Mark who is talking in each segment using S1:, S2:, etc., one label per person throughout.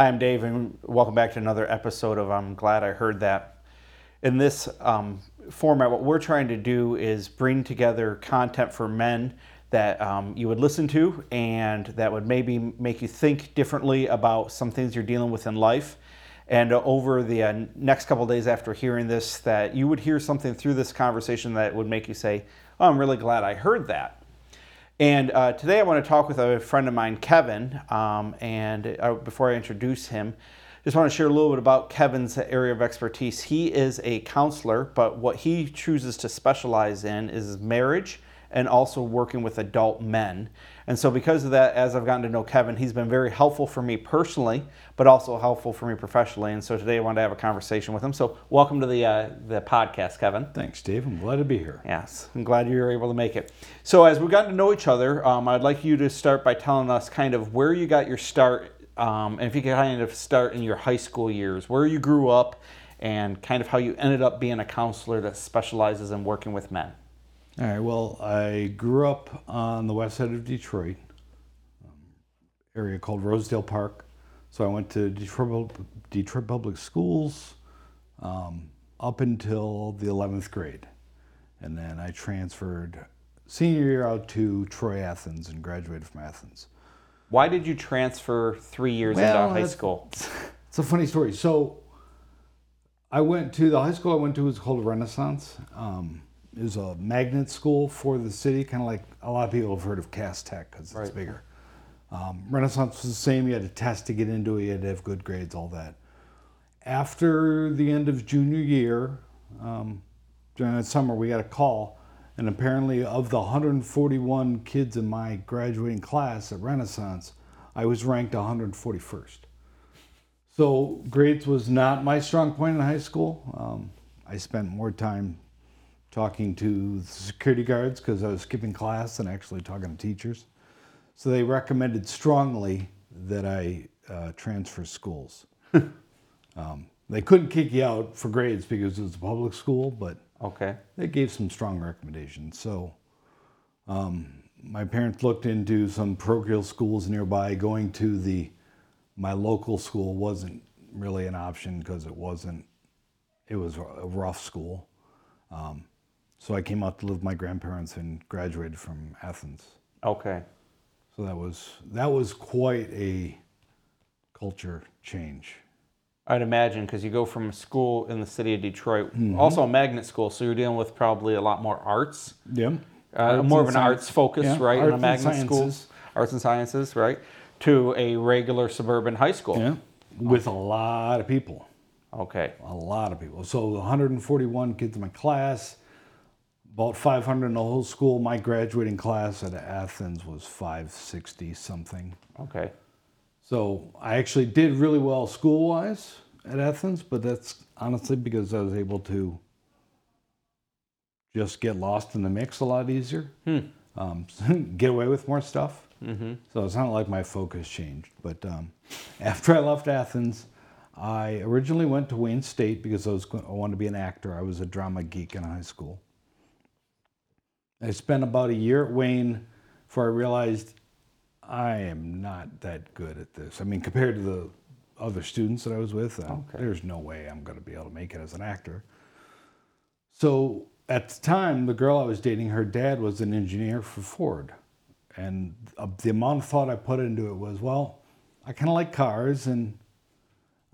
S1: Hi, I'm Dave, and welcome back to another episode of I'm Glad I Heard That. In this um, format, what we're trying to do is bring together content for men that um, you would listen to and that would maybe make you think differently about some things you're dealing with in life. And over the uh, next couple days after hearing this, that you would hear something through this conversation that would make you say, Oh, I'm really glad I heard that. And uh, today I want to talk with a friend of mine, Kevin. Um, and uh, before I introduce him, just want to share a little bit about Kevin's area of expertise. He is a counselor, but what he chooses to specialize in is marriage and also working with adult men. And so, because of that, as I've gotten to know Kevin, he's been very helpful for me personally, but also helpful for me professionally. And so today I wanted to have a conversation with him. So, welcome to the uh, the podcast, Kevin.
S2: Thanks, Dave. I'm glad to be here.
S1: Yes, I'm glad you were able to make it. So, as we've gotten to know each other, um, I'd like you to start by telling us kind of where you got your start, um, and if you could kind of start in your high school years, where you grew up, and kind of how you ended up being a counselor that specializes in working with men.
S2: All right. Well, I grew up on the west side of Detroit, um, area called Rosedale Park. So I went to Detroit, Detroit Public Schools um, up until the 11th grade. And then I transferred senior year out to Troy Athens and graduated from Athens.
S1: Why did you transfer three years into high school?
S2: It's a funny story. So I went to the high school I went to was called Renaissance. Um, was a magnet school for the city, kind of like a lot of people have heard of Cass Tech because it's
S1: Right.
S2: bigger. Um, Renaissance was the same. You had to test to get into it. You had to have good grades, all that. After the end of junior year, um, during the summer, we got a call, and apparently, of the 141 kids in my graduating class at Renaissance, I was ranked 141st. So grades was not my strong point in high school. Um, I spent more time talking to the security guards because I was skipping class and actually talking to teachers. So they recommended strongly that I uh, transfer schools. um, they couldn't kick you out for grades because it was a public school, but
S1: Okay.
S2: they gave some strong recommendations. So um, my parents looked into some parochial schools nearby. Going to the my local school wasn't really an option because it wasn't. It was a rough school. Um, so I came out to live with my grandparents and graduated from Athens.
S1: Okay.
S2: So that was that was quite a culture change.
S1: I'd imagine because you go from a school in the city of Detroit,
S2: Mm-hmm.
S1: also a magnet school, so you're dealing with probably a lot more arts,
S2: Yeah.
S1: uh, more of an
S2: and
S1: arts focus,
S2: Yeah,
S1: right? in a
S2: arts and
S1: magnet school,
S2: sciences.
S1: arts and sciences, right? To a regular suburban high school.
S2: Yeah. With a lot of people.
S1: Okay.
S2: a lot of people. So 141 kids in my class, about 500 in the whole school. My graduating class at Athens was 560 something.
S1: Okay.
S2: So I actually did really well school wise at Athens, but that's honestly because I was able to just get lost in the mix a lot easier, um, get away with more stuff.
S1: Mm-hmm.
S2: So it's not like my focus changed. But um, after I left Athens, I originally went to Wayne State because I was I wanted to be an actor. I was a drama geek in high school. I spent about a year at Wayne before I realized I am not that good at this. I mean, compared to the other students that I was with, uh,
S1: Okay.
S2: there's no way I'm going to be able to make it as an actor. So at the time, the girl I was dating, her dad was an engineer for Ford. And the amount of thought I put into it was, well, I kind of like cars and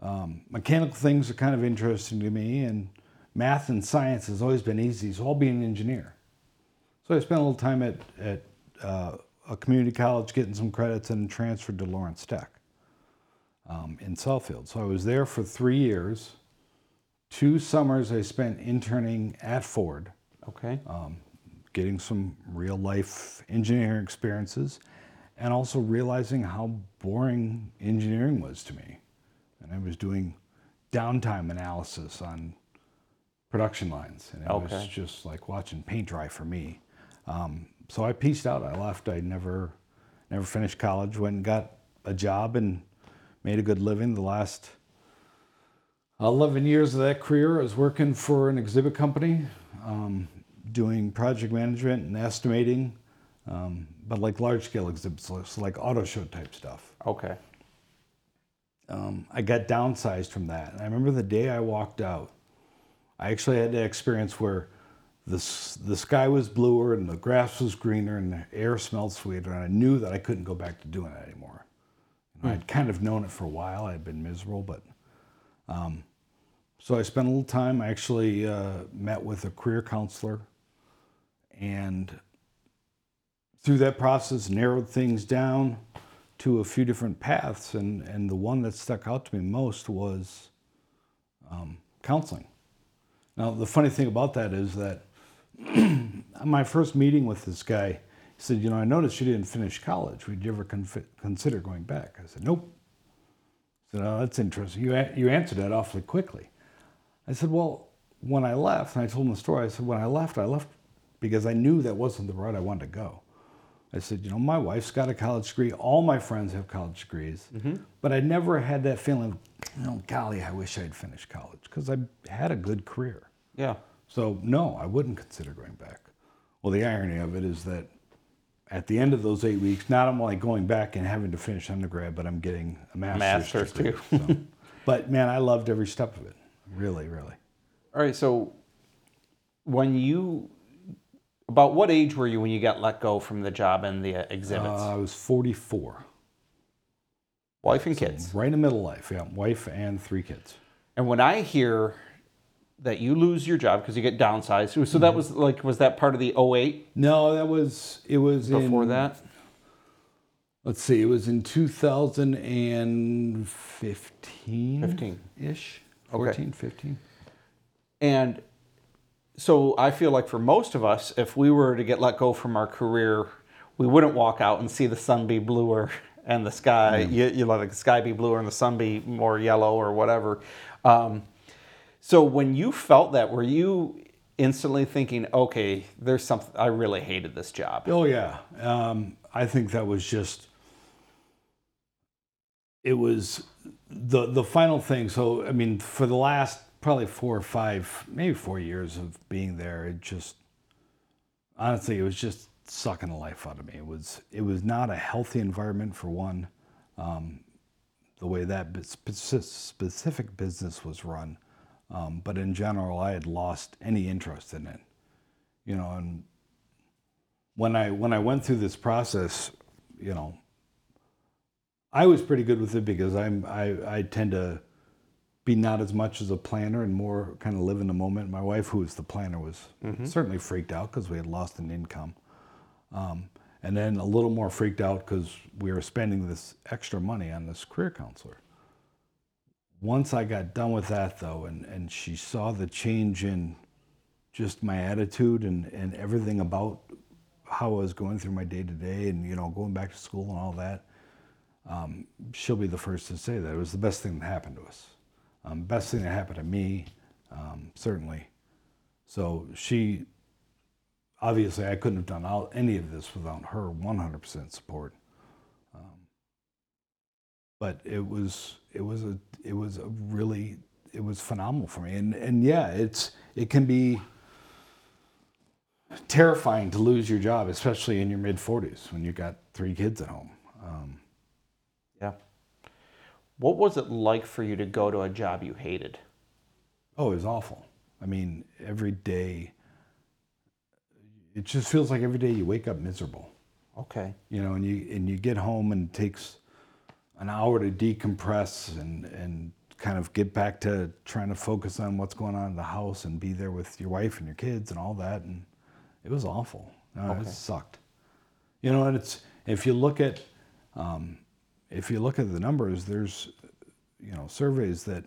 S2: um, mechanical things are kind of interesting to me. And math and science has always been easy, so I'll be an engineer. So I spent a little time at, at uh, a community college getting some credits and transferred to Lawrence Tech um, in Southfield. So I was there for three years. Two summers I spent interning at Ford
S1: Okay.
S2: um, getting some real life engineering experiences, and also realizing how boring engineering was to me. And I was doing downtime analysis on production lines, and it was just like watching paint dry for me. Um, so I pieced out. I left. I never, never finished college. Went and got a job and made a good living. The last 11 years of that career, I was working for an exhibit company, um, doing project management and estimating, um, but like large scale exhibits, so like auto show type stuff.
S1: Okay.
S2: um, I got downsized from that. And I remember the day I walked out, I actually had that experience where the, the sky was bluer and the grass was greener and the air smelled sweeter. And I knew that I couldn't go back to doing it anymore. Know, I'd kind of known it for a while. I'd been miserable, but um, so I spent a little time. I actually uh, met with a career counselor and through that process narrowed things down to a few different paths and, and the one that stuck out to me most was um, counseling now the funny thing about that is that my first meeting with this guy he said you know i noticed you didn't finish college would you ever conf- consider going back i said nope He said oh that's interesting you, a- you answered that awfully quickly i said well when i left and i told him the story i said when i left i left because i knew that wasn't the route i wanted to go I said, you know, my wife's got a college degree. All my friends have college degrees. Mm-hmm. But I never had that feeling, you know, golly, I wish I'd finished college because I had a good career.
S1: Yeah.
S2: So, no, I wouldn't consider going back. Well, the irony of it is that at the end of those eight weeks, not am I going back and having to finish undergrad, but I'm getting a master's.
S1: Master's,
S2: degree.
S1: too.
S2: So- but man, I loved every step of it. Really, really.
S1: All right. So when you, about what age were you when you got let go from the job and the uh, exhibits?
S2: Uh, I was 44.
S1: Wife and kids.
S2: Right in the middle life. Yeah, wife and three kids.
S1: And when I hear that you lose your job because you get downsized, so that was like, was that part of the 08
S2: No, that was it was
S1: before
S2: in,
S1: that?
S2: Let's see, it was in 2015.
S1: 15.
S2: ish.
S1: Okay.
S2: 14, 15.
S1: And so I feel like for most of us, if we were to get let go from our career, we wouldn't walk out and see the sun be bluer and the sky, you, you let the sky be bluer and the sun be more yellow or whatever. Um, so when you felt that, were you instantly thinking, okay, there's something, I really hated this job?
S2: Oh yeah, um, I think that was just. It was the the final thing. So I mean, for the last probably four or five, maybe four years of being there, it just honestly, it was just sucking the life out of me. It was it was not a healthy environment for one. Um, the way that specific business was run, um, but in general, I had lost any interest in it. You know, and when I when I went through this process, you know, I was pretty good with it because I'm I, I tend to be not as much as a planner and more kind of live in the moment. My wife, who was the planner, was certainly freaked out because we had lost an income, um, and then a little more freaked out because we were spending this extra money on this career counselor. Once I got done with that, though, and, and she saw the change in just my attitude and, and everything about how I was going through my day to day and, you know, going back to school and all that, um, she'll be the first to say that it was the best thing that happened to us. Um, best thing that happened to me, um, certainly. So she, obviously, I couldn't have done all, any of this without her 100% support. Um, but it was, it was a, it was a really, it was phenomenal for me. And, and yeah, it's, it can be, terrifying to lose your job, especially in your mid 40s when you got three kids at home. Um,
S1: Yeah. What was it like for you to go to a job you hated?
S2: oh, it was awful. I mean, every day, it just feels like every day you wake up miserable,
S1: Okay.
S2: you know, and you and you get home and it takes an hour to decompress and and kind of get back to trying to focus on what's going on in the house and be there with your wife and your kids and all that and it was awful. No,
S1: Okay.
S2: It sucked. You know, and it's if you look at um, if you look at the numbers, there's you know surveys that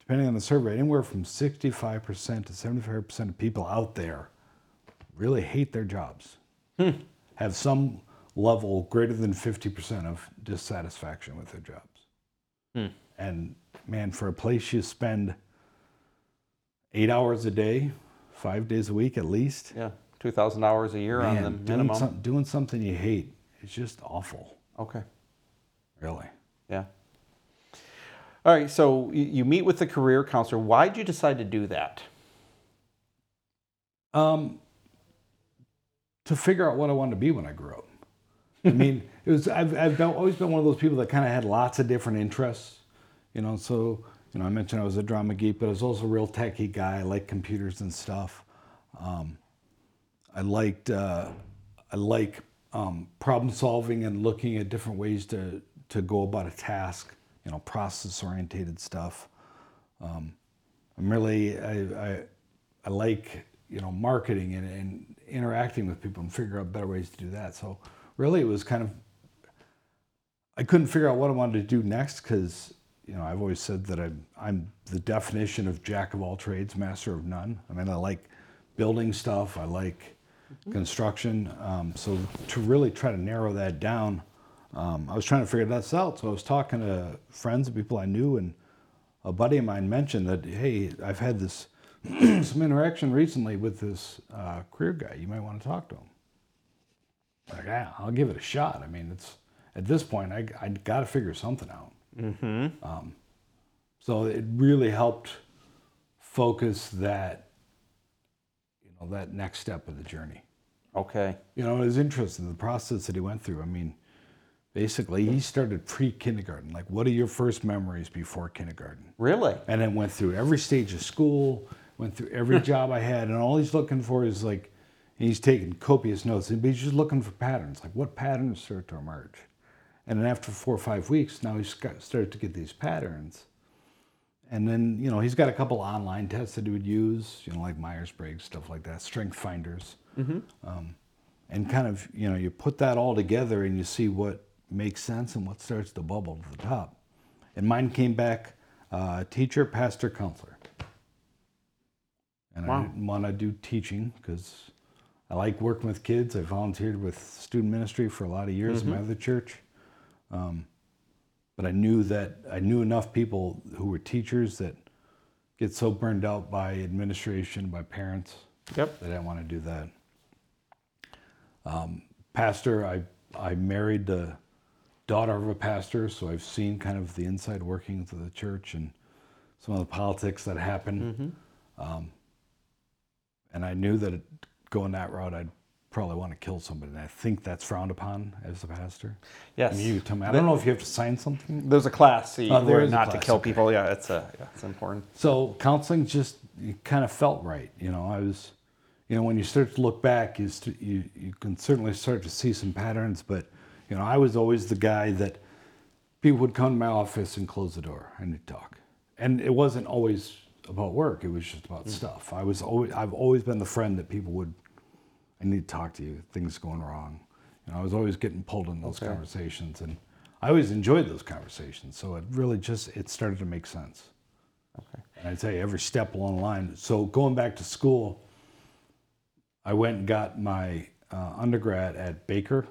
S2: depending on the survey, anywhere from 65% to 75% of people out there really hate their jobs, have some level greater than 50% of dissatisfaction with their jobs. And man, for a place you spend eight hours a day, five days a week at least,
S1: Yeah. 2,000 hours a year
S2: man,
S1: on the
S2: doing,
S1: minimum.
S2: some, doing something you hate is just awful,
S1: Okay.
S2: really.
S1: Yeah. All right. So you, you meet with the career counselor. Why did you decide to do that?
S2: Um, to figure out what I wanted to be when I grew up. I mean, it was. I've, I've been, always been one of those people that kind of had lots of different interests. You know, so you know, I mentioned I was a drama geek, but I was also a real techie guy. I like computers and stuff. Um, I liked. Uh, I like um, problem solving and looking at different ways to to go about a task. You know, process orientated stuff. Um, I'm really. I, I I like you know marketing and, and interacting with people and figure out better ways to do that. So really, it was kind of I couldn't figure out what I wanted to do next because you know I've always said that I'm I'm the definition of jack of all trades, master of none. I mean, I like building stuff. I like mm-hmm. construction. Um, so to really try to narrow that down, um, I was trying to figure that out. So I was talking to friends and people I knew, and a buddy of mine mentioned that hey, I've had this some interaction recently with this uh, career guy. You might want to talk to him. Like, yeah, I'll give it a shot. I mean, it's at this point, I I got to figure something out. Mm-hmm. Um, so it really helped focus that, you know, that next step of the journey.
S1: Okay.
S2: You know, it was interesting the process that he went through. I mean, basically, he started pre-kindergarten. Like, what are your first memories before kindergarten?
S1: Really?
S2: And then went through every stage of school went through every job I had, and all he's looking for is like, he's taking copious notes, but he's just looking for patterns, like what patterns start to emerge. And then after four or five weeks, now he's started to get these patterns. And then, you know, he's got a couple online tests that he would use, you know, like Myers Briggs, stuff like that, strength finders. Mm-hmm. Um, and kind of, you know, you put that all together and you see what makes sense and what starts to bubble to the top. And mine came back uh, teacher, pastor, counselor. And wow. I didn't want to do teaching because I like working with kids. I volunteered with student ministry for a lot of years mm-hmm. in my mm-hmm. other church. Um, but I knew that I knew enough people who were teachers that get so burned out by administration, by parents,
S1: yep.
S2: that I didn't want to do that. Um, pastor, I I married the daughter of a pastor, so I've seen kind of the inside workings of the church and some of the politics that happen. Mm-hmm. Um, and I knew that going that route, I'd probably want to kill somebody. And I think that's frowned upon as a pastor.
S1: Yes.
S2: And you tell me. I don't know if you have to sign something.
S1: There's a class see, oh, not class, to kill okay. people. Yeah, it's a yeah, it's important.
S2: So counseling just kind of felt right. You know, I was, you know, when you start to look back, you st- you you can certainly start to see some patterns. But you know, I was always the guy that people would come to my office and close the door and we'd talk, and it wasn't always about work. It was just about mm. stuff. I was always I've always been the friend that people would I need to talk to you. Things going wrong. You know, I was always getting pulled in those okay. conversations, and I always enjoyed those conversations. So it really just it started to make sense. Okay. And I'd say every step along the line. So going back to school, I went and got my uh, undergrad at Baker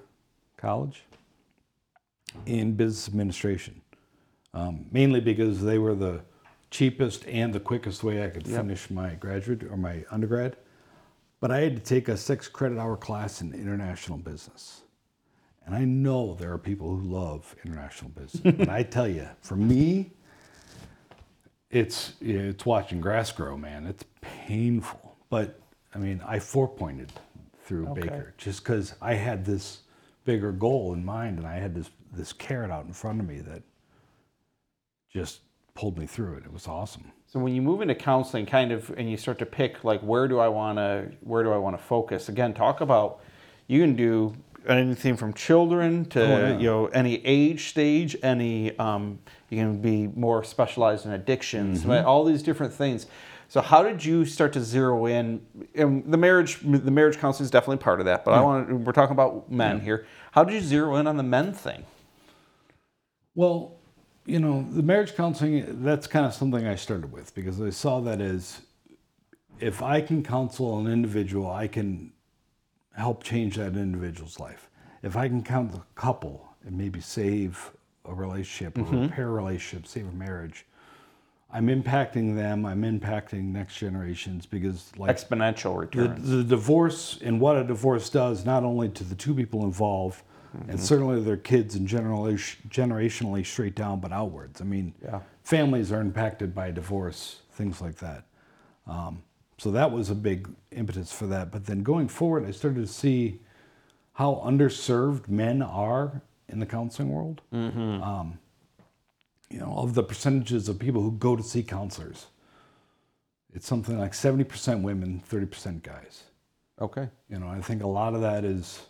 S2: College in business administration, um, mainly because they were the cheapest and the quickest way I could yep. finish my graduate or my undergrad. But I had to take a six credit hour class in international business. And I know there are people who love international business. but I tell you, for me, it's it's watching grass grow, man. It's painful. But I mean, I four pointed through okay. Baker just because I had this bigger goal in mind and I had this this carrot out in front of me that just pulled me through it. It was awesome.
S1: So when you move into counseling, kind of, and you start to pick like where do I want to where do I want to focus? Again, talk about you can do anything from children to oh, yeah. you know any age stage, any um, you can be more specialized in addictions, mm-hmm. right? all these different things. So how did you start to zero in? And the marriage, the marriage counseling is definitely part of that. But yeah. I want to, we're talking about men yeah. here. How did you zero in on the men thing?
S2: Well, you know, the marriage counseling, that's kind of something I started with because I saw that as if I can counsel an individual, I can help change that individual's life. If I can counsel a couple and maybe save a relationship mm-hmm. or repair a relationship, save a marriage, I'm impacting them, I'm impacting next generations because
S1: like exponential returns.
S2: The, the divorce and what a divorce does, not only to the two people involved, mm-hmm. and certainly their kids and generationally straight down, but outwards. I mean, yeah. families are impacted by divorce, things like that. Um, so that was a big impetus for that. But then going forward, I started to see how underserved men are in the counseling world. Um, you know, of the percentages of people who go to see counselors, it's something like 70% women, 30% guys.
S1: Okay.
S2: You know, I think a lot of that is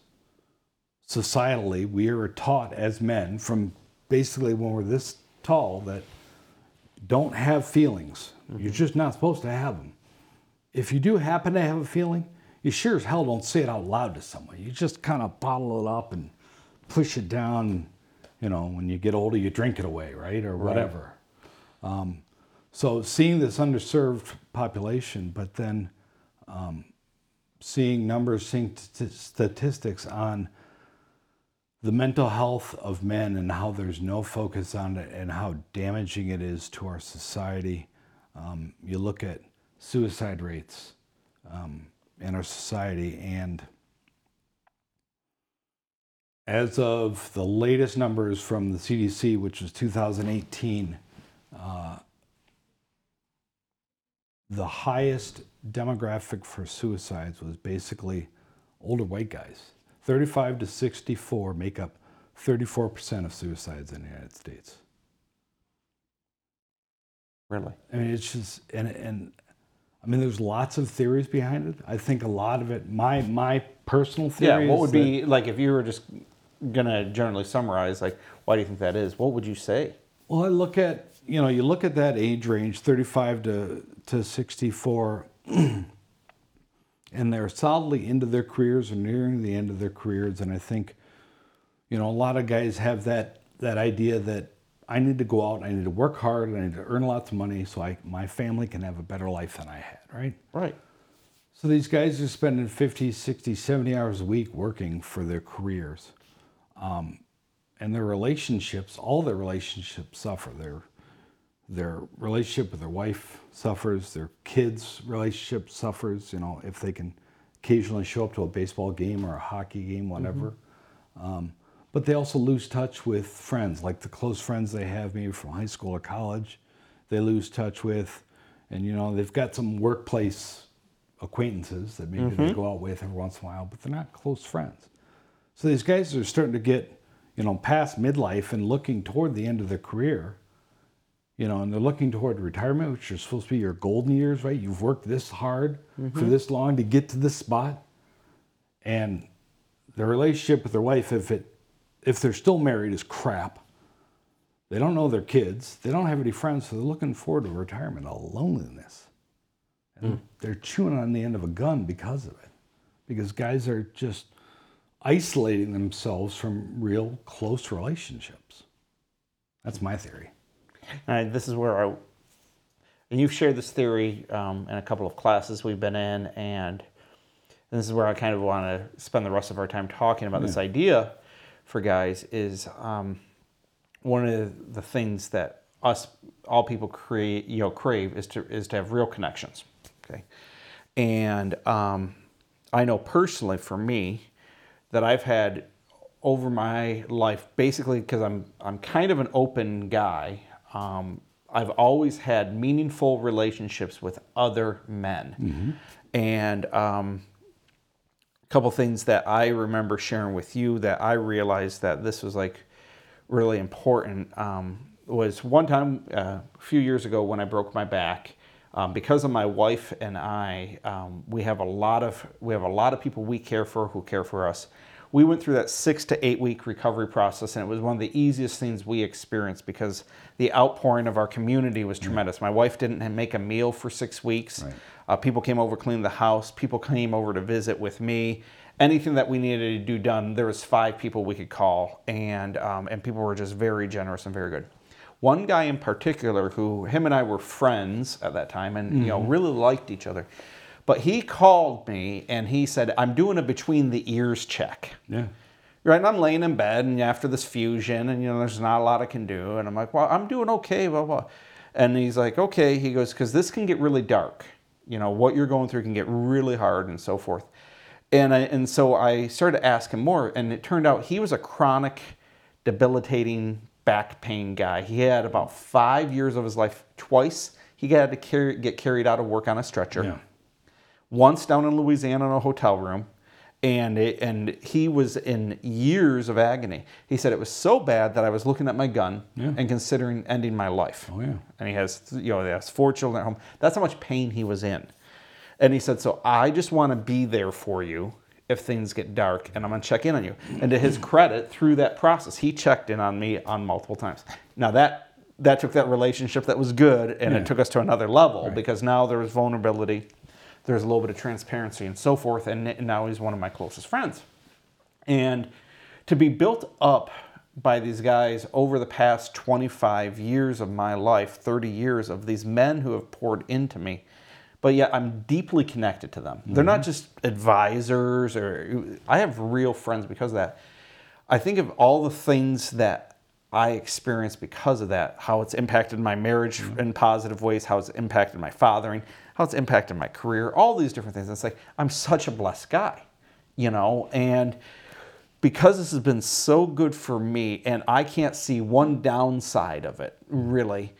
S2: societally, we are taught as men from basically when we're this tall that don't have feelings. You're just not supposed to have them. If you do happen to have a feeling, you sure as hell don't say it out loud to someone. You just kind of bottle it up and push it down. You know, when you get older, you drink it away, right? Or whatever. Um, so seeing this underserved population, but then seeing numbers, seeing t- statistics on the mental health of men and how there's no focus on it and how damaging it is to our society. Um, you look at suicide rates um, in our society, and as of the latest numbers from the CDC, which was 2018, uh, the highest demographic for suicides was basically older white guys. 35 to 64 make up 34% of suicides in the United States.
S1: Really?
S2: I mean, it's just, and, and I mean, there's lots of theories behind it. I think a lot of it, my, my personal theory
S1: Yeah.
S2: What
S1: would
S2: that-
S1: be like if you were just gonna generally summarize like why do you think that is? What would you say?
S2: Well, I look at you know you look at that age range, thirty-five to to sixty-four, and they're solidly into their careers or nearing the end of their careers, and I think, you know, a lot of guys have that that idea that I need to go out, I need to work hard, I need to earn lots of money so I my family can have a better life than I had, right?
S1: Right.
S2: So these guys are spending 50, 60, 70 hours a week working for their careers. Um, and their relationships, all their relationships suffer. Their, their relationship with their wife suffers, their kids' relationship suffers, you know, if they can occasionally show up to a baseball game or a hockey game, whatever. Um, but they also lose touch with friends, like the close friends they have maybe from high school or college. They lose touch with, and you know, they've got some workplace acquaintances that maybe they go out with every once in a while, but they're not close friends. So these guys are starting to get, you know, past midlife and looking toward the end of their career. You know, and they're looking toward retirement, which are supposed to be your golden years, right? You've worked this hard for mm-hmm. this long to get to this spot. And their relationship with their wife, if it if they're still married, is crap. They don't know their kids. They don't have any friends, so they're looking forward to retirement, a loneliness. And mm. they're chewing on the end of a gun because of it. Because guys are just isolating themselves from real close relationships. That's my theory.
S1: And this is where I, and you've shared this theory um, in a couple of classes we've been in, and this is where I kind of want to spend the rest of our time talking about this idea for guys is um, one of the things that us all people create you know crave is to is to have real connections okay? And um, i know personally for me that i've had over my life basically because i'm i'm kind of an open guy um, i've always had meaningful relationships with other men and um, a couple things that I remember sharing with you that I realized that this was like really important um, was one time uh, a few years ago when I broke my back. Um, because of my wife and I, um, we have a lot of we have a lot of people we care for who care for us. We went through that six to eight week recovery process, and it was one of the easiest things we experienced because the outpouring of our community was tremendous. My wife didn't make a meal for six weeks. Uh, people came over, cleaned the house. People came over to visit with me. Anything that we needed to do done, there was five people we could call, and um, and people were just very generous and very good. One guy in particular, who him and I were friends at that time, and you know really liked each other, but he called me and he said, "I'm doing a between the ears check."
S2: Yeah.
S1: Right, and I'm laying in bed, and after this fusion, and you know, there's not a lot I can do, and I'm like, well, I'm doing okay, blah blah. And he's like, okay, he goes, because this can get really dark. You know, what you're going through can get really hard, and so forth. And I, and so I started to ask him more, and it turned out he was a chronic, debilitating back pain guy. He had about five years of his life. Twice he had to carry, get carried out of work on a stretcher
S2: Yeah.
S1: Once down in Louisiana in a hotel room, and it, and he was in years of agony. He said it was so bad that I was looking at my gun
S2: Yeah.
S1: and considering ending my life.
S2: Oh, yeah.
S1: And he has you know he has four children at home. That's how much pain he was in. And he said, so I just want to be there for you if things get dark, and I'm gonna check in on you. And to his credit, through that process, he checked in on me on multiple times. Now that that took that relationship that was good, and
S2: Yeah.
S1: it took us to another level because now there was vulnerability, there's a little bit of transparency and so forth, and now he's one of my closest friends. And to be built up by these guys over the past 25 years of my life, 30 years of these men who have poured into me, but yet I'm deeply connected to them. They're not mm-hmm. just advisors or I have real friends because of that. I think of all the things that I experienced because of that, how it's impacted my marriage mm-hmm. in positive ways, how it's impacted my fathering, how it's impacted my career, all these different things. It's like I'm such a blessed guy, you know, and because this has been so good for me and I can't see one downside of it, really.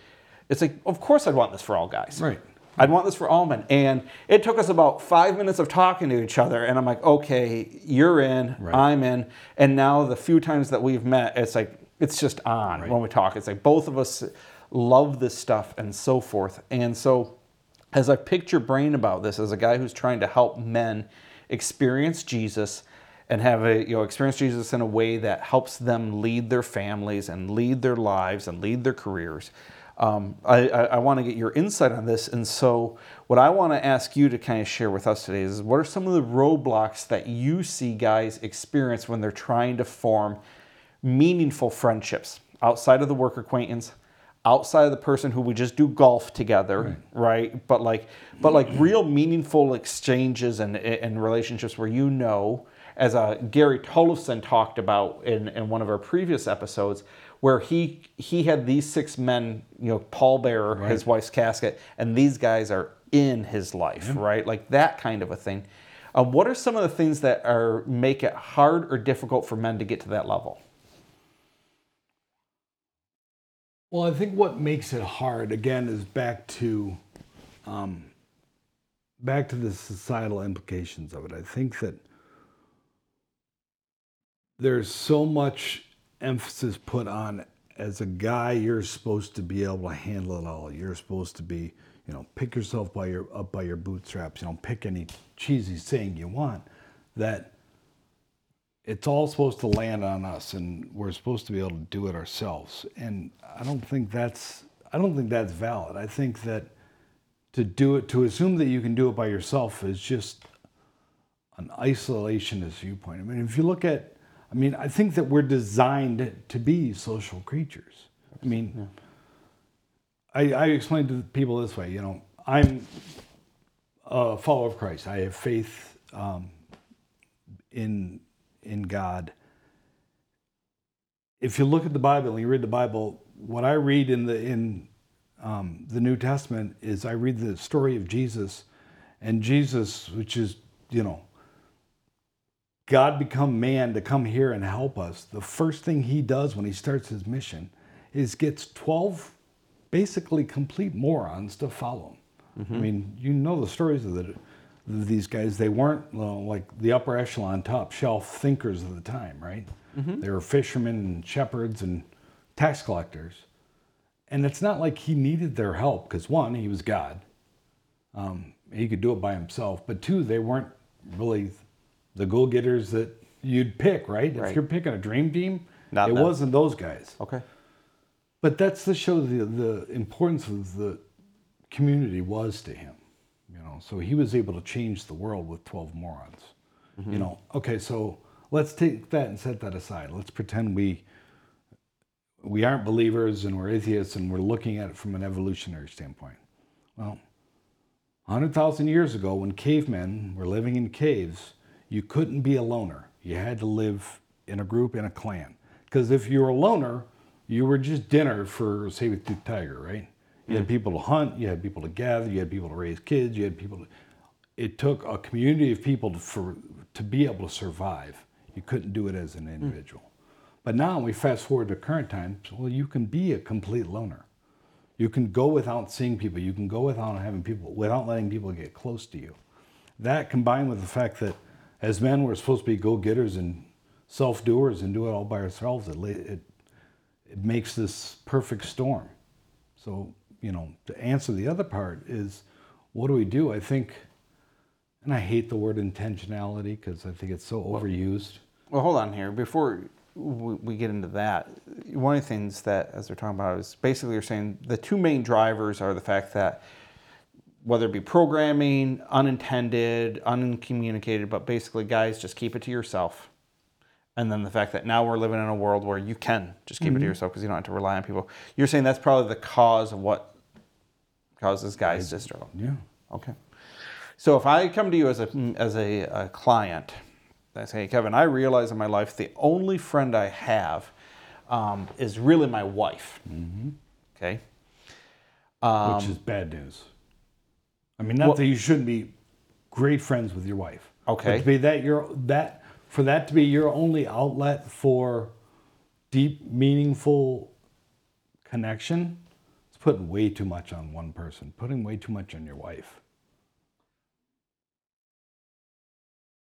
S1: It's like, of course I'd want this for all guys.
S2: Right.
S1: I'd want this for all men. And it took us about five minutes of talking to each other. And I'm like, okay, you're in,
S2: Right.
S1: I'm in. And now the few times that we've met, it's like, it's just on when we talk. It's like both of us love this stuff and so forth. And so as I picked your brain about this, as a guy who's trying to help men experience Jesus and have a you know experience Jesus in a way that helps them lead their families and lead their lives and lead their careers. Um, I, I, I want to get your insight on this, and so what I want to ask you to kind of share with us today is what are some of the roadblocks that you see guys experience when they're trying to form meaningful friendships outside of the work acquaintance, outside of the person who we just do golf together, right? But like, but like real meaningful exchanges and and relationships where you know, as uh, Gary Tollefson talked about in in one of our previous episodes, where he he had these six men, you know, pallbearer his wife's casket, and these guys are in his life, right? Like that kind of a thing. Uh, what are some of the things that are make it hard or difficult for men to get to that level?
S2: Well, I think what makes it hard again is back to, um, back to the societal implications of it. I think that there's so much emphasis put on as a guy, you're supposed to be able to handle it all. You're supposed to be, you know, pick yourself by your up by your bootstraps. You know, pick any cheesy saying you want. That it's all supposed to land on us and we're supposed to be able to do it ourselves. And i don't think that's i don't think that's valid. I think that to do it to assume that you can do it by yourself is just an isolationist viewpoint. I mean if you look at i mean i think that we're designed to be social creatures. I mean I, I explain to people this way you know i'm a follower of christ. I have faith um, in in God. If you look at the Bible and you read the Bible, what I read in the in um, the New Testament is I read the story of Jesus, and Jesus, which is you know, God become man to come here and help us. The first thing he does when he starts his mission is gets twelve basically complete morons to follow him. I mean, you know the stories of the these guys, they weren't you know, like the upper echelon, top shelf thinkers of the time, right? They were fishermen and shepherds and tax collectors. And it's not like he needed their help because one, he was God. Um, he could do it by himself. But two, they weren't really the go getters that you'd pick, right?
S1: Right.
S2: If you're picking a dream team,
S1: Not
S2: it
S1: them.
S2: wasn't those guys.
S1: Okay.
S2: But that's to show the, the importance of the community was to him. Know, so he was able to change the world with 12 morons. Mm-hmm. You know, okay, so let's take that and set that aside. Let's pretend we we aren't believers and we're atheists and we're looking at it from an evolutionary standpoint. Well, 100,000 years ago, when cavemen were living in caves, you couldn't be a loner. You had to live in a group, in a clan. Because if you were a loner, you were just dinner for a saber-toothed tiger, right? You had people to hunt, you had people to gather, you had people to raise kids, you had people to... It took a community of people to, for, to be able to survive. You couldn't do it as an hmm. individual. But now we fast forward to current times, well, you can be a complete loner. You can go without seeing people. You can go without having people, without letting people get close to you. That combined with the fact that as men, we're supposed to be go getters and self doers and do it all by ourselves. It, it, it makes this perfect storm. So, you know, to answer the other part is what do we do? I think, and I hate the word intentionality because I think it's so overused.
S1: Well, hold on here. Before we get into that, one of the things that, as they're talking about, is basically you're saying the two main drivers are the fact that whether it be programming, unintended, uncommunicated, but basically, guys, just keep it to yourself. And then the fact that now we're living in a world where you can just keep mm-hmm. it to mm-hmm. yourself because you don't have to rely on people. You're saying that's probably the cause of what causes guys to struggle.
S2: Yeah.
S1: Okay. So if I come to you as a as a, a client, I say, hey, Kevin, I realize in my life the only friend I have um, is really my wife. Mm-hmm. Okay.
S2: Um, Which is bad news. I mean, not well, that you shouldn't be great friends with your wife.
S1: Okay.
S2: But to be that your that for that to be your only outlet for deep, meaningful connection, putting way too much on one person, putting way too much on your wife.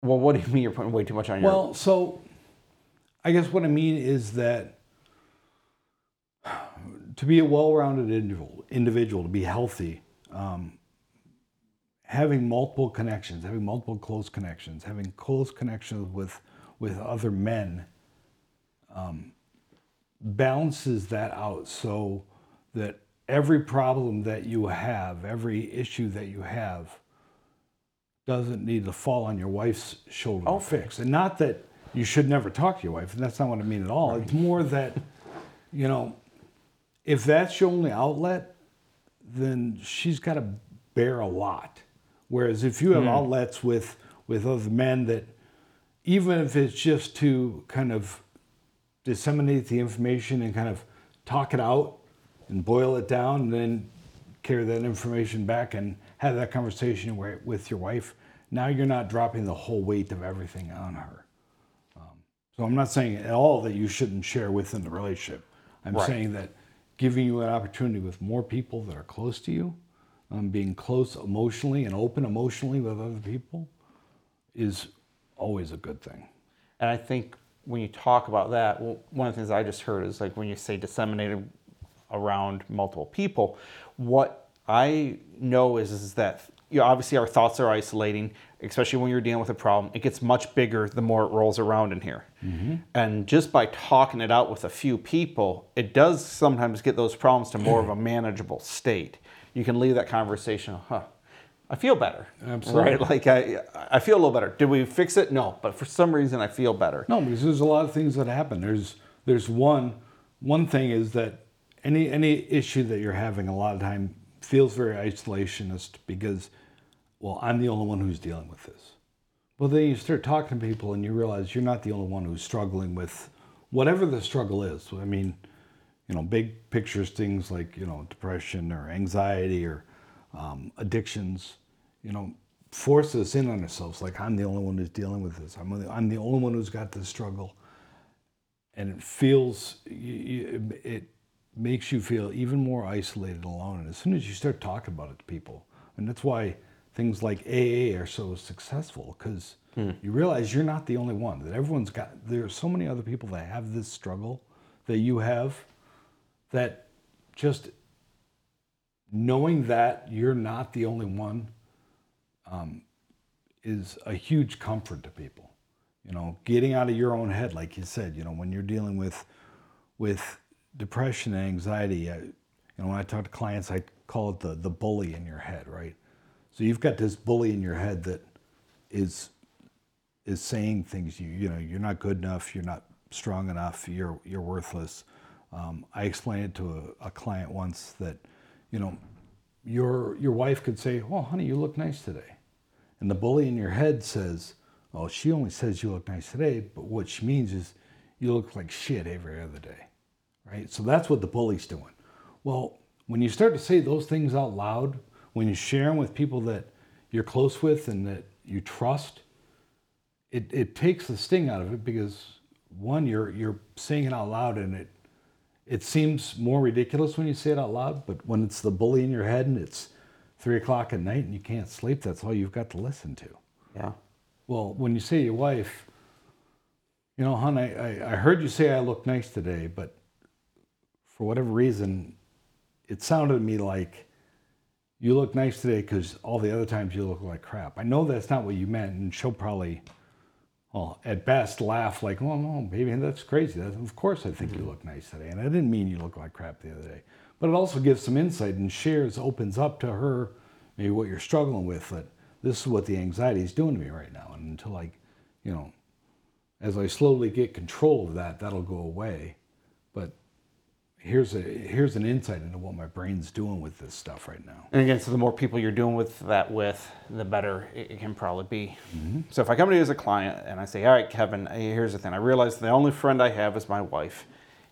S1: Well, what do you mean you're putting way too much on
S2: your? Well, so I guess what I mean is that to be a well-rounded individual, individual to be healthy, um, having multiple connections, having multiple close connections, having close connections with with other men, um, balances that out so that every problem that you have, every issue that you have, doesn't need to fall on your wife's shoulder okay. to fix. And not that you should never talk to your wife, and that's not what I mean at all. Right. It's more that, you know, if that's your only outlet, then she's got to bear a lot. Whereas if you have mm. outlets with with other men that, even if it's just to kind of disseminate the information and kind of talk it out and boil it down, and then carry that information back and have that conversation with your wife. Now you're not dropping the whole weight of everything on her. Um, so I'm not saying at all that you shouldn't share within the relationship. I'm right. saying that giving you an opportunity with more people that are close to you um, being close emotionally and open emotionally with other people is always a good thing.
S1: And I think when you talk about that, well, one of the things I just heard is like when you say disseminated around multiple people, what I know is, is that you know, obviously our thoughts are isolating, especially when you're dealing with a problem. It gets much bigger the more it rolls around in here. Mm-hmm. And just by talking it out with a few people, it does sometimes get those problems to more of a manageable state you can leave that conversation, huh? I feel better.
S2: Absolutely.
S1: Right? Like I, I feel a little better. Did we fix it? No, but for some reason I feel better.
S2: No, because there's a lot of things that happen. There's, there's one, one thing is that any any issue that you're having a lot of time feels very isolationist because, well, I'm the only one who's dealing with this. Well, then you start talking to people and you realize you're not the only one who's struggling with whatever the struggle is. I mean, you know, big pictures, things like, you know, depression or anxiety or um, addictions, you know, force us in on ourselves. Like, I'm the only one who's dealing with this. I'm the, I'm the only one who's got this struggle. And it feels, it makes you feel even more isolated, alone. And as soon as you start talking about it to people, and that's why things like AA are so successful, because hmm. you realize you're not the only one, that everyone's got, there are so many other people that have this struggle that you have that just knowing that you're not the only one um, is a huge comfort to people. You know, getting out of your own head, like you said. You know, when you're dealing with with depression and anxiety, I, you know, when I talk to clients, I call it the the bully in your head, right? So you've got this bully in your head that is is saying things you you know you're not good enough, you're not strong enough, you're you're worthless. Um, I explained it to a, a, client once that, you know, your your wife could say, "Well, honey, you look nice today," and the bully in your head says, "Oh, she only says you look nice today, but what she means is you look like shit every other day." Right? So that's what the bully's doing. Well, when you start to say those things out loud, when you share them with people that you're close with and that you trust, it, it takes the sting out of it because one, you're you're saying it out loud and it it seems more ridiculous when you say it out loud, but when it's the bully in your head and it's three o'clock at night and you can't sleep, that's all you've got to listen to.
S1: Yeah.
S2: well, when you say your wife, you know, hon, I, I, I heard you say I look nice today, but for whatever reason, it sounded to me like you look nice today because all the other times you look like crap. I know that's not what you meant, and she'll probably, well, at best, laugh like, "Oh no, baby, that's crazy. That's, of course, I think you mm-hmm. look nice today, and I didn't mean you look like crap the other day." But it also gives some insight and shares, opens up to her maybe what you're struggling with. That this is what the anxiety is doing to me right now, and until I, you know, as I slowly get control of that, that'll go away. Here's a here's an insight into what my brain's doing with this stuff right now.
S1: And again, so the more people you're doing with that with, the better it, can probably be. So if I come to you as a client and I say, "All right, Kevin, here's the thing. I realize the only friend I have is my wife.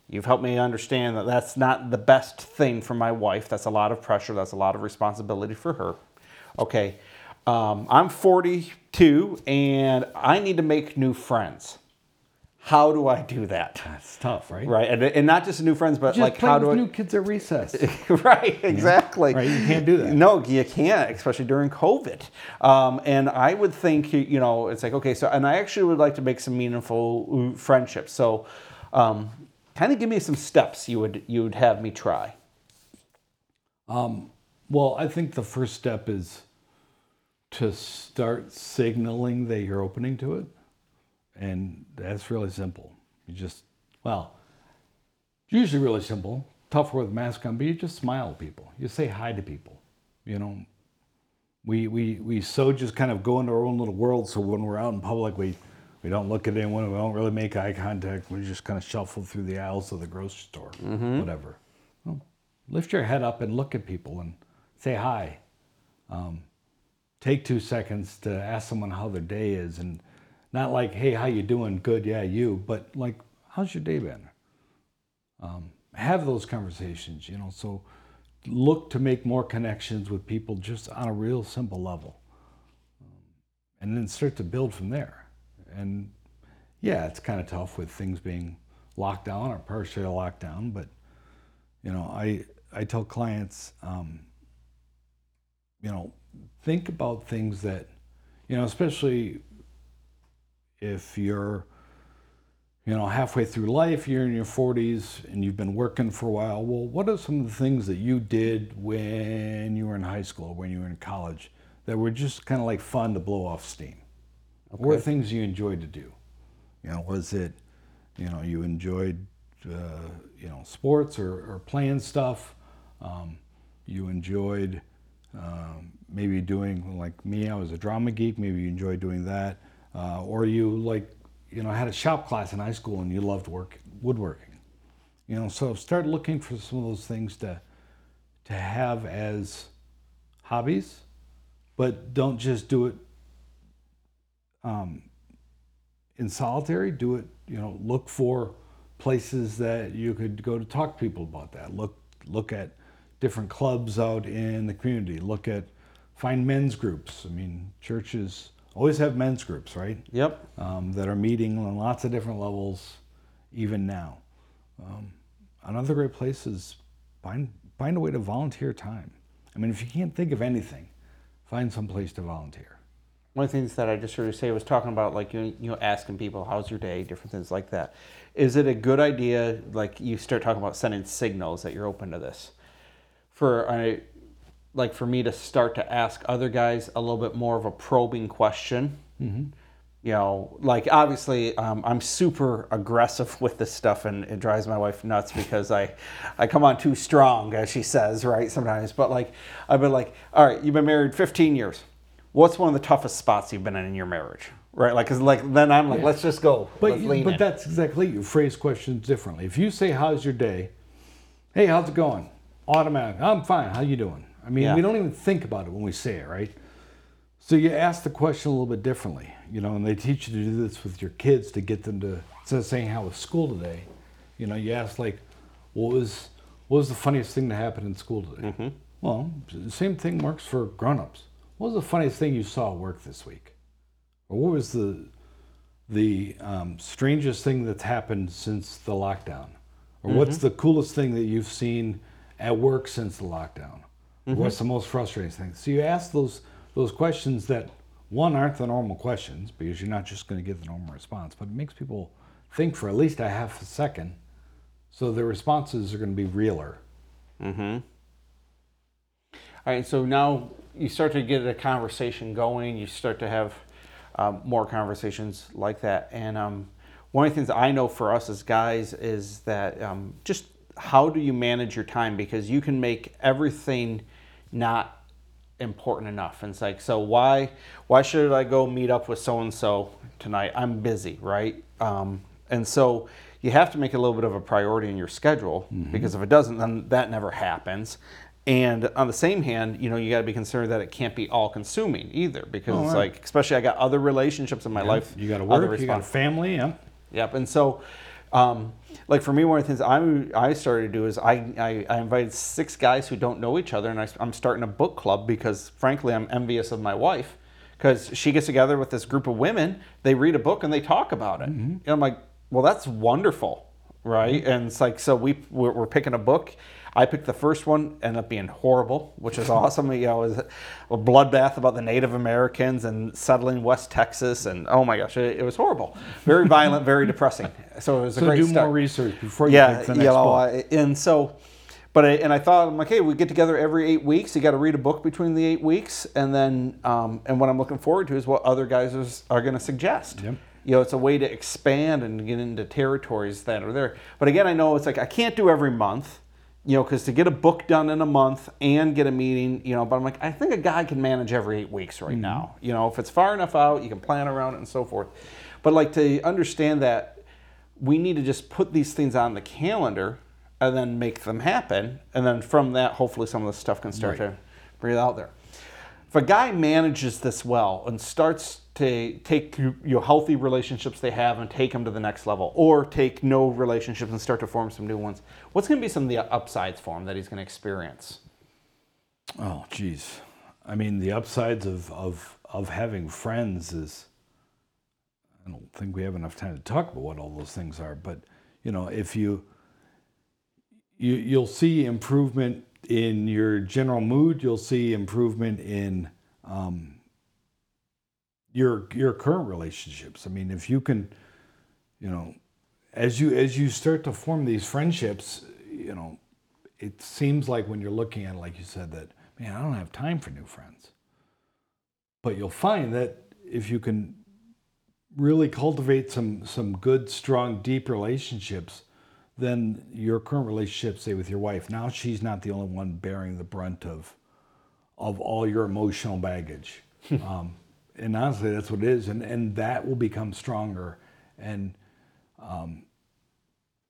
S1: You've helped me understand that that's not the best thing for my wife. That's a lot of pressure. That's a lot of responsibility for her. Okay, um, I'm 42 and I need to make new friends. How do I do that?
S2: That's tough, right?
S1: Right, and, and not just new friends, but
S2: Just
S1: like how do I?
S2: new kids at recess.
S1: right, exactly.
S2: Right, you can't do that.
S1: No, you can't, especially during COVID. Um, and I would think, you know, it's like, okay, so, and I actually would like to make some meaningful uh, friendships. So, um, kind of give me some steps you would you would have me try.
S2: Well, I think the first step is to start signaling that you're opening to it. And that's really simple. You just, well, it's usually really simple. Tougher with mask on, but you just smile at people. You say hi to people. You know, we, we, we so just kind of go into our own little world. So when we're out in public, we, we don't look at anyone. We don't really make eye contact. We just kind of shuffle through the aisles of the grocery store, whatever. Well, lift your head up and look at people and say hi. Um, take two seconds to ask someone how their day is, and not like, "Hey, how you doing? Good, yeah, you," but like, "How's your day been?" Um, have those conversations, you know. So look to make more connections with people just on a real simple level, um, and then start to build from there. And yeah, it's kind of tough with things being locked down or partially locked down, but you know, I I tell clients, um, you know, think about things that, you know, especially if you're, you know, halfway through life, you're in your 40s and you've been working for a while. Well, what are some of the things that you did when you were in high school, when you were in college, that were just kind of like fun to blow off steam? What were things you enjoyed to do? You know, was it, you know, you enjoyed, uh, you know, sports or, or playing stuff? Um, you enjoyed um, maybe doing like me. I was a drama geek. Maybe you enjoyed doing that, uh, or you like, you know, had a shop class in high school and you loved work woodworking. You know, so start looking for some of those things to to have as hobbies, but don't just do it um, in solitary. Do it, you know, look for places that you could go to talk to people about that. Look look at different clubs out in the community. Look at find men's groups. I mean, churches always have men's groups, right?
S1: Yep.
S2: Um, that are meeting on lots of different levels, even now. Um, another great place is find find a way to volunteer time. I mean, if you can't think of anything, find some place to volunteer.
S1: One of the things that I just heard you say was talking about like you you know asking people how's your day, different things like that. Is it a good idea like you start talking about sending signals that you're open to this? For I like for me to start to ask other guys a little bit more of a probing question. You know, like obviously um, I'm super aggressive with this stuff, and it drives my wife nuts because I, I come on too strong, as she says, right? Sometimes, but like I've been like, all right, you've been married 15 years. What's one of the toughest spots you've been in in your marriage, right? Like, cause like then I'm like, let's just go.
S2: But
S1: let's
S2: you-
S1: lean
S2: but
S1: in.
S2: that's exactly you phrase questions differently. If you say how's your day, hey, how's it going? Automatic. I'm fine. How you doing? I mean,
S1: Yeah.
S2: we don't even think about it when we say it, right? So you ask the question a little bit differently, you know, and they teach you to do this with your kids to get them to instead of saying how was school today, you know, you ask like, what was what was the funniest thing that happened in school today? Well, the same thing works for grown-ups. What was the funniest thing you saw at work this week? Or what was the the um, strangest thing that's happened since the lockdown? Or what's the coolest thing that you've seen at work since the lockdown? Or What's the most frustrating thing? So you ask those those questions that one aren't the normal questions because you're not just going to get the normal response, but it makes people think for at least a half a second, so the responses are going to be realer.
S1: Mm-hmm. All right, so now you start to get a conversation going. You start to have um, more conversations like that. And um, one of the things I know for us as guys is that um, just how do you manage your time? Because you can make everything not important enough. And it's like, so why why should I go meet up with so and so tonight? I'm busy, right? Um, and so you have to make a little bit of a priority in your schedule mm-hmm. because if it doesn't, then that never happens. And on the same hand, you know, you got to be concerned that it can't be all consuming either, because oh, right. like, especially I got other relationships in my
S2: yeah.
S1: life.
S2: You got to work. You got a family. Yeah.
S1: Yep. And so, um, like for me, one of the things I I started to do is I, I, I invited six guys who don't know each other, and I, I'm starting a book club because frankly I'm envious of my wife because she gets together with this group of women, they read a book and they talk about it. Mm-hmm. And I'm like, well, that's wonderful, right? Mm-hmm. And it's like so we we're, we're picking a book I picked the first one, ended up being horrible, which is awesome. you know, it was a bloodbath about the Native Americans and settling West Texas, and oh my gosh, it, it was horrible. Very violent, very depressing. So it was a
S2: so
S1: great
S2: do
S1: start.
S2: more research before you yeah, pick the next
S1: yeah,
S2: book.
S1: and so. But I, and I thought I'm like, hey, we get together every eight weeks. You got to read a book between the eight weeks, and then um, and what I'm looking forward to is what other guys is, are going to suggest. Yep you know, it's a way to expand and get into territories that are there. But again, I know it's like I can't do every month you know, because to get a book done in a month and get a meeting, you know, but I'm like, I think a guy can manage every eight weeks right mm-hmm. now. You know, if it's far enough out, you can plan around it and so forth. But like to understand that we need to just put these things on the calendar and then make them happen. And then from that, hopefully some of the stuff can start right. to breathe out there. If a guy manages this well and starts to take your healthy relationships they have and take them to the next level, or take no relationships and start to form some new ones. What's going to be some of the upsides for him that he's going to experience?
S2: Oh, geez. I mean, the upsides of, of, of having friends is, I don't think we have enough time to talk about what all those things are, but, you know, if you, you you'll see improvement in your general mood, you'll see improvement in, um, your your current relationships. I mean, if you can, you know, as you as you start to form these friendships, you know, it seems like when you're looking at it, like you said, that man, I don't have time for new friends. But you'll find that if you can really cultivate some some good, strong, deep relationships, then your current relationship, say with your wife, now she's not the only one bearing the brunt of of all your emotional baggage. um, and honestly, that's what it is, and and that will become stronger. And um,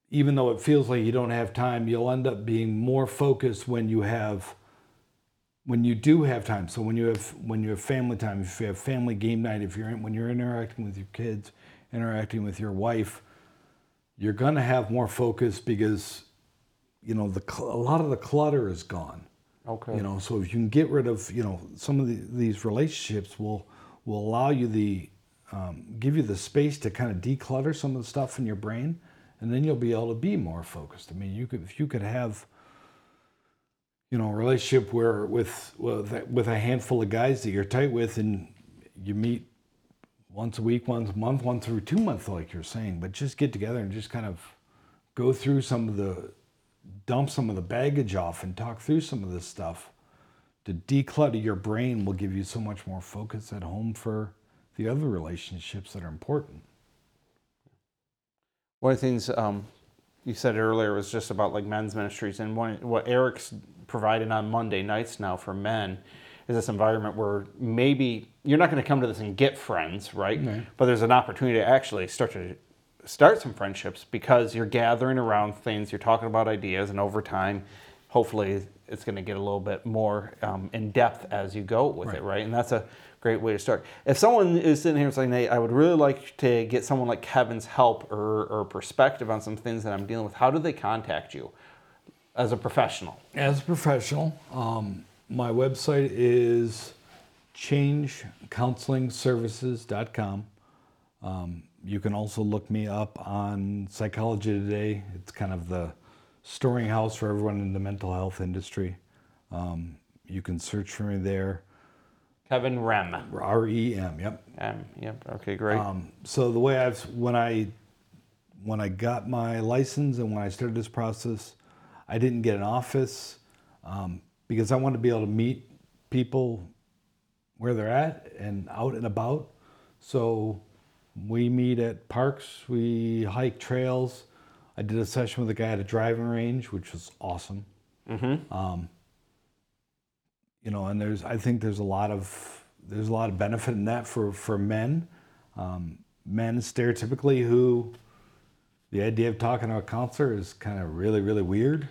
S2: even though it feels like you don't have time, you'll end up being more focused when you have when you do have time. So when you have when you have family time, if you have family game night, if you're when you're interacting with your kids, interacting with your wife, you're gonna have more focus because you know the a lot of the clutter is gone.
S1: Okay.
S2: You know, so if you can get rid of you know some of the, these relationships will will allow you the um, give you the space to kind of declutter some of the stuff in your brain, and then you'll be able to be more focused. I mean, you could if you could have you know a relationship where with with a handful of guys that you're tight with, and you meet once a week, once a month, once through two months, like you're saying, but just get together and just kind of go through some of the dump some of the baggage off and talk through some of this stuff to declutter your brain will give you so much more focus at home for the other relationships that are important.
S1: One of the things um, you said earlier was just about like men's ministries, and one, what Eric's providing on Monday nights now for men is this environment where maybe you're not going to come to this and get friends, right? right? But there's an opportunity to actually start to start some friendships because you're gathering around things, you're talking about ideas, and over time, hopefully it's going to get a little bit more um, in depth as you go with right. it, right? And that's a great way to start. If someone is sitting here saying, "Hey, I would really like to get someone like Kevin's help or, or perspective on some things that I'm dealing with," how do they contact you as a professional?
S2: As a professional, um, my website is changecounselingservices.com. Um, you can also look me up on Psychology Today. It's kind of the storing house for everyone in the mental health industry. Um, you can search for me there.
S1: Kevin Rem.
S2: R E M. Yep.
S1: M. Yep. Okay, great.
S2: Um, so the way I've when I when I got my license and when I started this process, I didn't get an office um, because I wanted to be able to meet people where they're at and out and about. So we meet at parks, we hike trails. I did a session with a guy at a driving range, which was awesome. Um, you know, and there's I think there's a lot of there's a lot of benefit in that for for men, um, men stereotypically who the idea of talking to a counselor is kind of really really weird.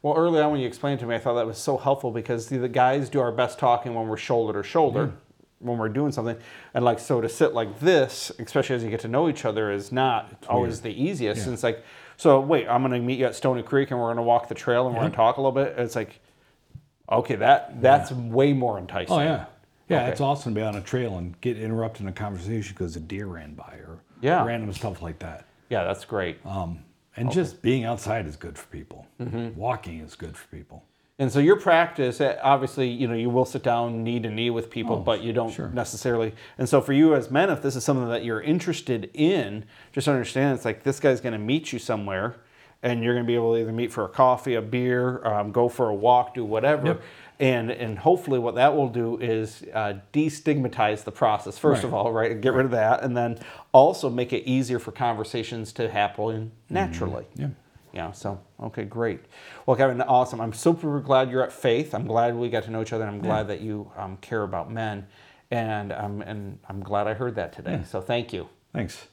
S1: Well, early on when you explained to me, I thought that was so helpful because the, the guys do our best talking when we're shoulder to shoulder, when we're doing something, and like so to sit like this, especially as you get to know each other, is not always the easiest. And it's like, so wait, I'm going to meet you at Stony Creek and we're going to walk the trail and we're going to talk a little bit. It's like, okay, that that's way more enticing.
S2: Oh yeah, yeah,
S1: Okay.
S2: it's awesome to be on a trail and get interrupted in a conversation because a deer ran by or
S1: Yeah.
S2: random stuff like that.
S1: Yeah, that's great.
S2: Um, and just being outside is good for people.
S1: Mm-hmm.
S2: Walking is good for people.
S1: And so your practice, eh, obviously, you know, you will sit down knee to knee with people, but you don't
S2: Oh, sure.
S1: necessarily. And so for you as men, if this is something that you're interested in, just understand it's like this guy's going to meet you somewhere, and you're going to be able to either meet for a coffee, a beer, um, go for a walk, do whatever.
S2: Yep.
S1: And and hopefully what that will do is uh, destigmatize the process first of all, right, and get rid of that, and then also make it easier for conversations to happen naturally.
S2: Mm-hmm. Yeah.
S1: Yeah, so okay, great. Well, Kevin, awesome. I'm super glad you're at Faith. I'm glad we got to know each other. and I'm glad that you um, care about men, and um, and I'm glad I heard that today. So thank you.
S2: Thanks.